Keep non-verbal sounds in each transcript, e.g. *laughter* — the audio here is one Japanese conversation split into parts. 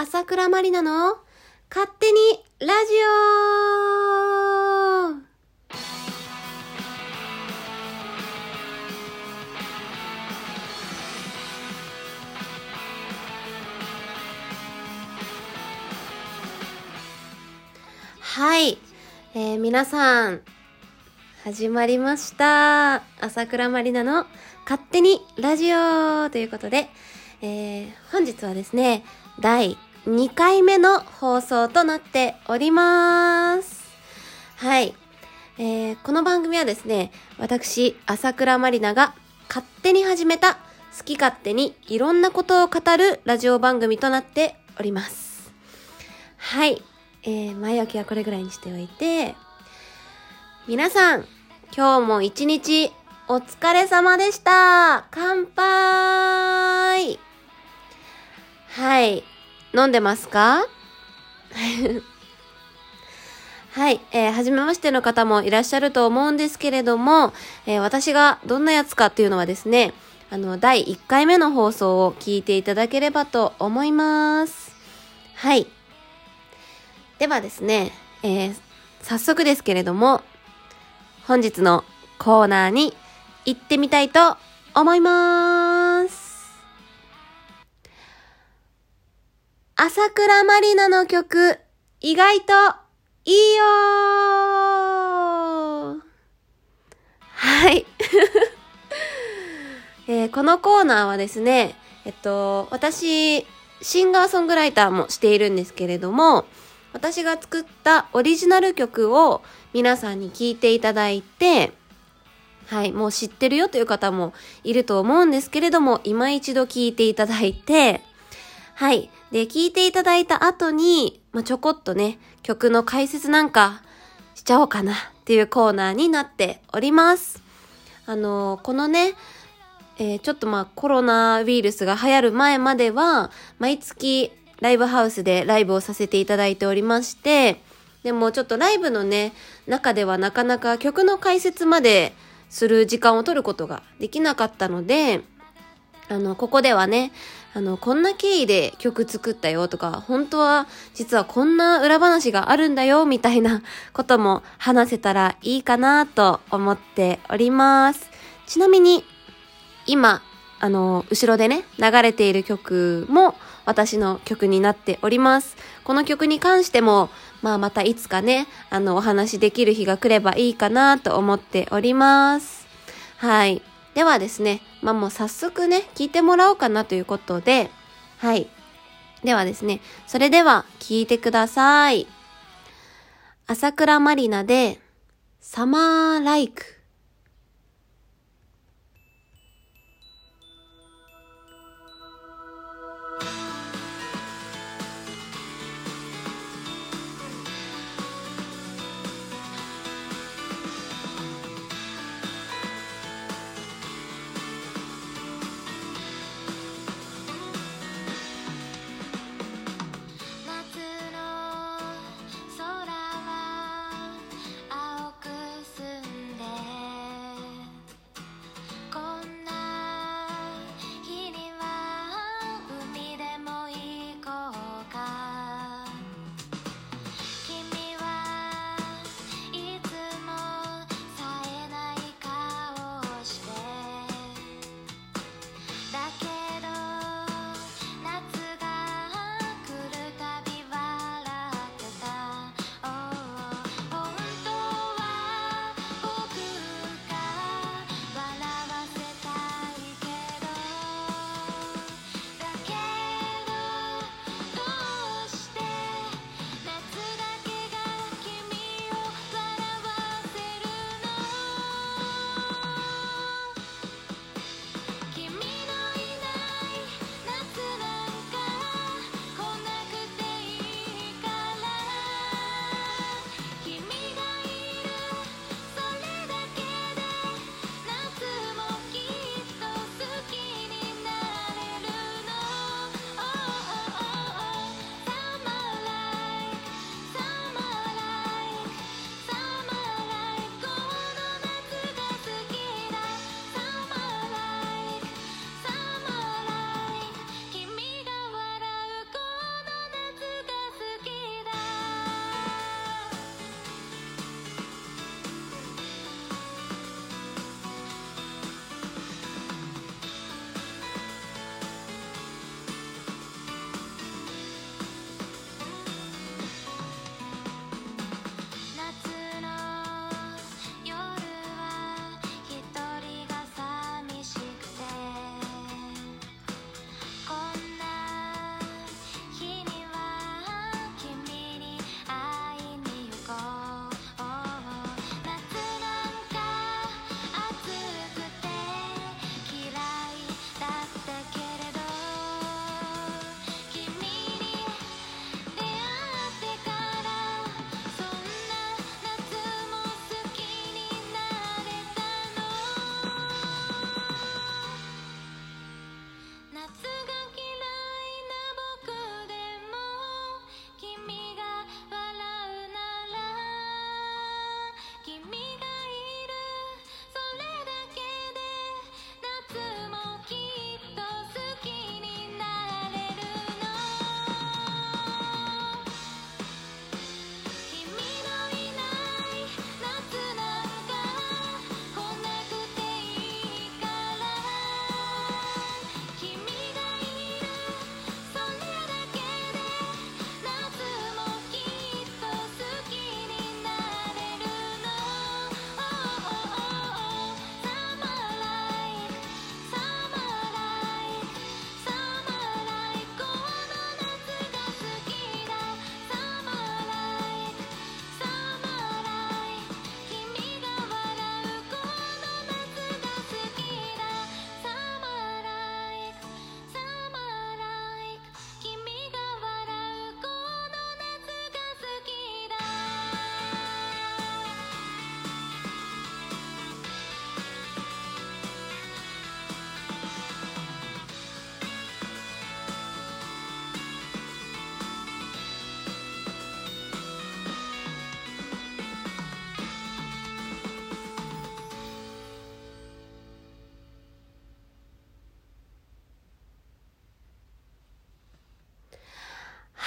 朝倉まりなの？勝手にラジオ！はい、えー皆さん、始まりました。朝倉まりなの？勝手にラジオ！ということで、えー本日はですね、第2回目の放送となっております。はい。えーこの番組はですね、私、朝倉まりなが勝手に始めた好き勝手にいろんなことを語るラジオ番組となっております。はい。えー前置きはこれぐらいにしておいて、皆さん、今日も一日お疲れ様でした乾杯はい。飲んでますか？*laughs* はい。えー、はじめましての方もいらっしゃると思うんですけれども、えー私がどんなやつかっていうのはですね、あの、第1回目の放送を聞いていただければと思います。はい。ではですね、えー早速ですけれども、本日のコーナーに行ってみたいと思います。朝倉まりなの曲、意外といいよはい。*laughs* えーこのコーナーはですね、えっと、私、シンガーソングライターもしているんですけれども、私が作ったオリジナル曲を皆さんに聴いていただいて、はい、もう知ってるよという方もいると思うんですけれども、今一度聴いていただいて、はい。で、聴いていただいた後に、まあ、ちょこっとね、曲の解説なんかしちゃおうかなっていうコーナーになっております。あのこのね、えーちょっとまあコロナウイルスが流行る前までは、毎月ライブハウスでライブをさせていただいておりまして、でもちょっとライブのね、中ではなかなか曲の解説までする時間を取ることができなかったので、あの、ここではね、あの、こんな経緯で曲作ったよとか、本当は実はこんな裏話があるんだよみたいなことも話せたらいいかなと思っております。ちなみに、今、あの、後ろでね、流れている曲も私の曲になっております。この曲に関しても、まあまたいつかね、あの、お話できる日が来ればいいかなと思っております。はい。ではですね、まあもう早速ね、聞いてもらおうかなということで、はい。ではですね、それでは聞いてください。朝倉まりなで、サマーライク。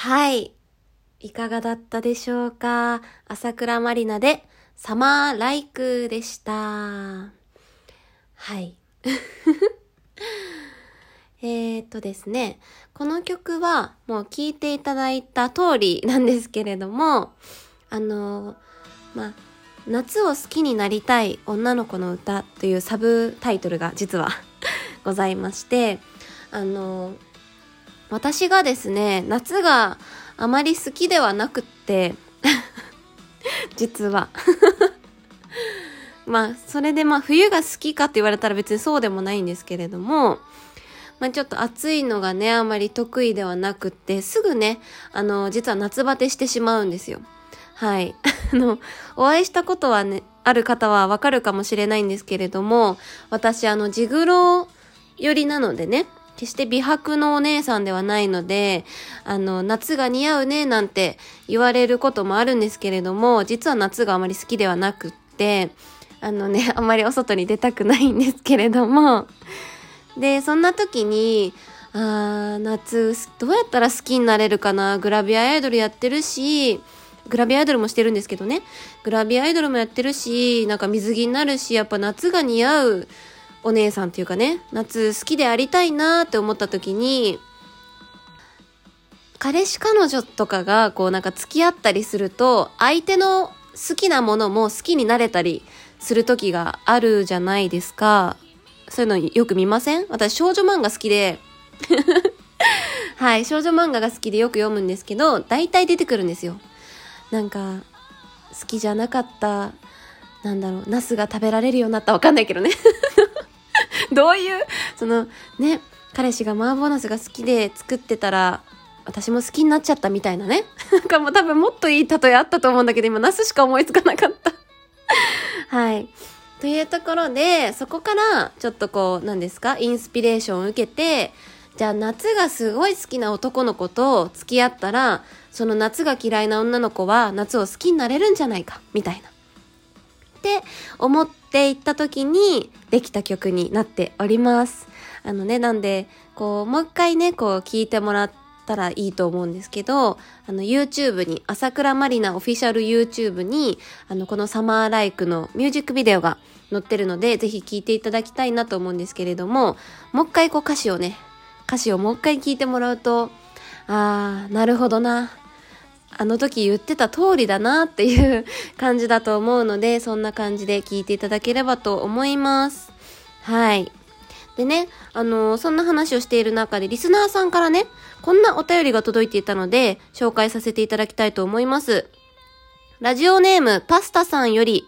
はい。いかがだったでしょうか？朝倉まりなでサマーライクでした。はい。*laughs* えーっとですね、この曲はもう聴いていただいた通りなんですけれども、あの、ま、夏を好きになりたい女の子の歌というサブタイトルが実は *laughs* ございまして、あの、私がですね、夏があまり好きではなくって、*laughs* 実は。*laughs* まあ、それでまあ冬が好きかって言われたら別にそうでもないんですけれども、まあちょっと暑いのがね、あまり得意ではなくって、すぐね、あの、実は夏バテしてしまうんですよ。はい。*laughs* あの、お会いしたことはね、ある方はわかるかもしれないんですけれども、私、あの、ジグロ寄りなのでね、決して美白のお姉さんではないので、あの、夏が似合うね、なんて言われることもあるんですけれども、実は夏があまり好きではなくって、あのね、*laughs* あまりお外に出たくないんですけれども、で、そんな時に、あー、夏、どうやったら好きになれるかなグラビアアイドルやってるし、グラビアアイドルもしてるんですけどね。グラビアアイドルもやってるし、なんか水着になるし、やっぱ夏が似合うお姉さんっていうかね、夏好きでありたいなって思った時に、彼氏彼女とかがこうなんか付き合ったりすると、相手の好きなものも好きになれたりする時があるじゃないですか。そういうのよく見ません？私少女漫画好きで、*laughs* はい、少女漫画が好きでよく読むんですけど、大体出てくるんですよ。なんか、好きじゃなかった、なんだろう、ナスが食べられるようになったわかんないけどね。*laughs* *laughs* どういう、その、ね、彼氏が麻婆ナスが好きで作ってたら、私も好きになっちゃったみたいなね。*laughs* なんかもう多分もっといい例えあったと思うんだけど、今ナスしか思いつかなかった。*laughs* はい。というところで、そこから、ちょっとこう、何ですか、インスピレーションを受けて、じゃあ夏がすごい好きな男の子と付き合ったら、その夏が嫌いな女の子は夏を好きになれるんじゃないか、みたいな。って思っていった時にできた曲になっております。あのね、なんで、こう、もう一回ね、こう聞いてもらったらいいと思うんですけど、あの YouTube に、朝倉まりなオフィシャル YouTube に、あの、このサマーライクのミュージックビデオが載ってるので、ぜひ聴いていただきたいなと思うんですけれども、もう一回こう歌詞をね、歌詞をもう一回聞いてもらうと、あー、なるほどな。あの時言ってた通りだなっていう感じだと思うので、そんな感じで聞いていただければと思います。はい。でね、あのーそんな話をしている中で、リスナーさんからね、こんなお便りが届いていたので、紹介させていただきたいと思います。ラジオネーム、パスタさんより、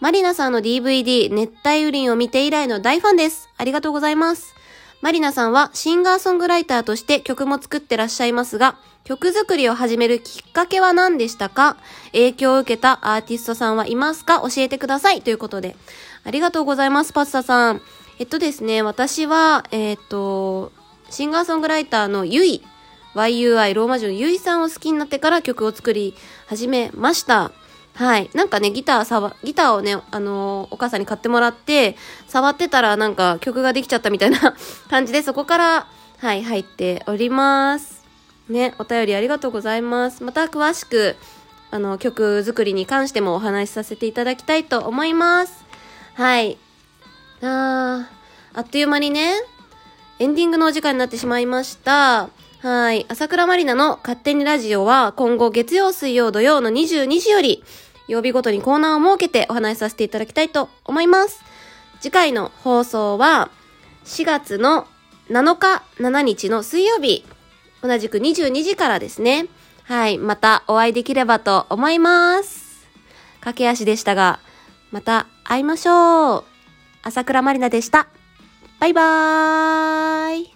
マリナさんの DVD、熱帯雨林を見て以来の大ファンです。ありがとうございます。マリナさんはシンガーソングライターとして曲も作ってらっしゃいますが、曲作りを始めるきっかけは何でしたか？影響を受けたアーティストさんはいますか？教えてください。ということで。ありがとうございます、パスタさん。えっとですね、私は、えっと、シンガーソングライターのユイ、YUI ローマ字のユイさんを好きになってから曲を作り始めました。はい。なんかね、ギターさわ、ギターをね、あのーお母さんに買ってもらって、触ってたらなんか曲ができちゃったみたいな *laughs* 感じで、そこから、はい、入っております。ね、お便りありがとうございます。また詳しく、あの、曲作りに関してもお話しさせていただきたいと思います。はい。あー、あっという間にね、エンディングのお時間になってしまいました。はい。朝倉まりなの勝手にラジオは今後月曜、水曜、土曜の22時より曜日ごとにコーナーを設けてお話しさせていただきたいと思います。次回の放送は4月の7日、7日の水曜日、同じく22時からですね。はい。またお会いできればと思います。駆け足でしたが、また会いましょう。朝倉まりなでした。バイバーイ。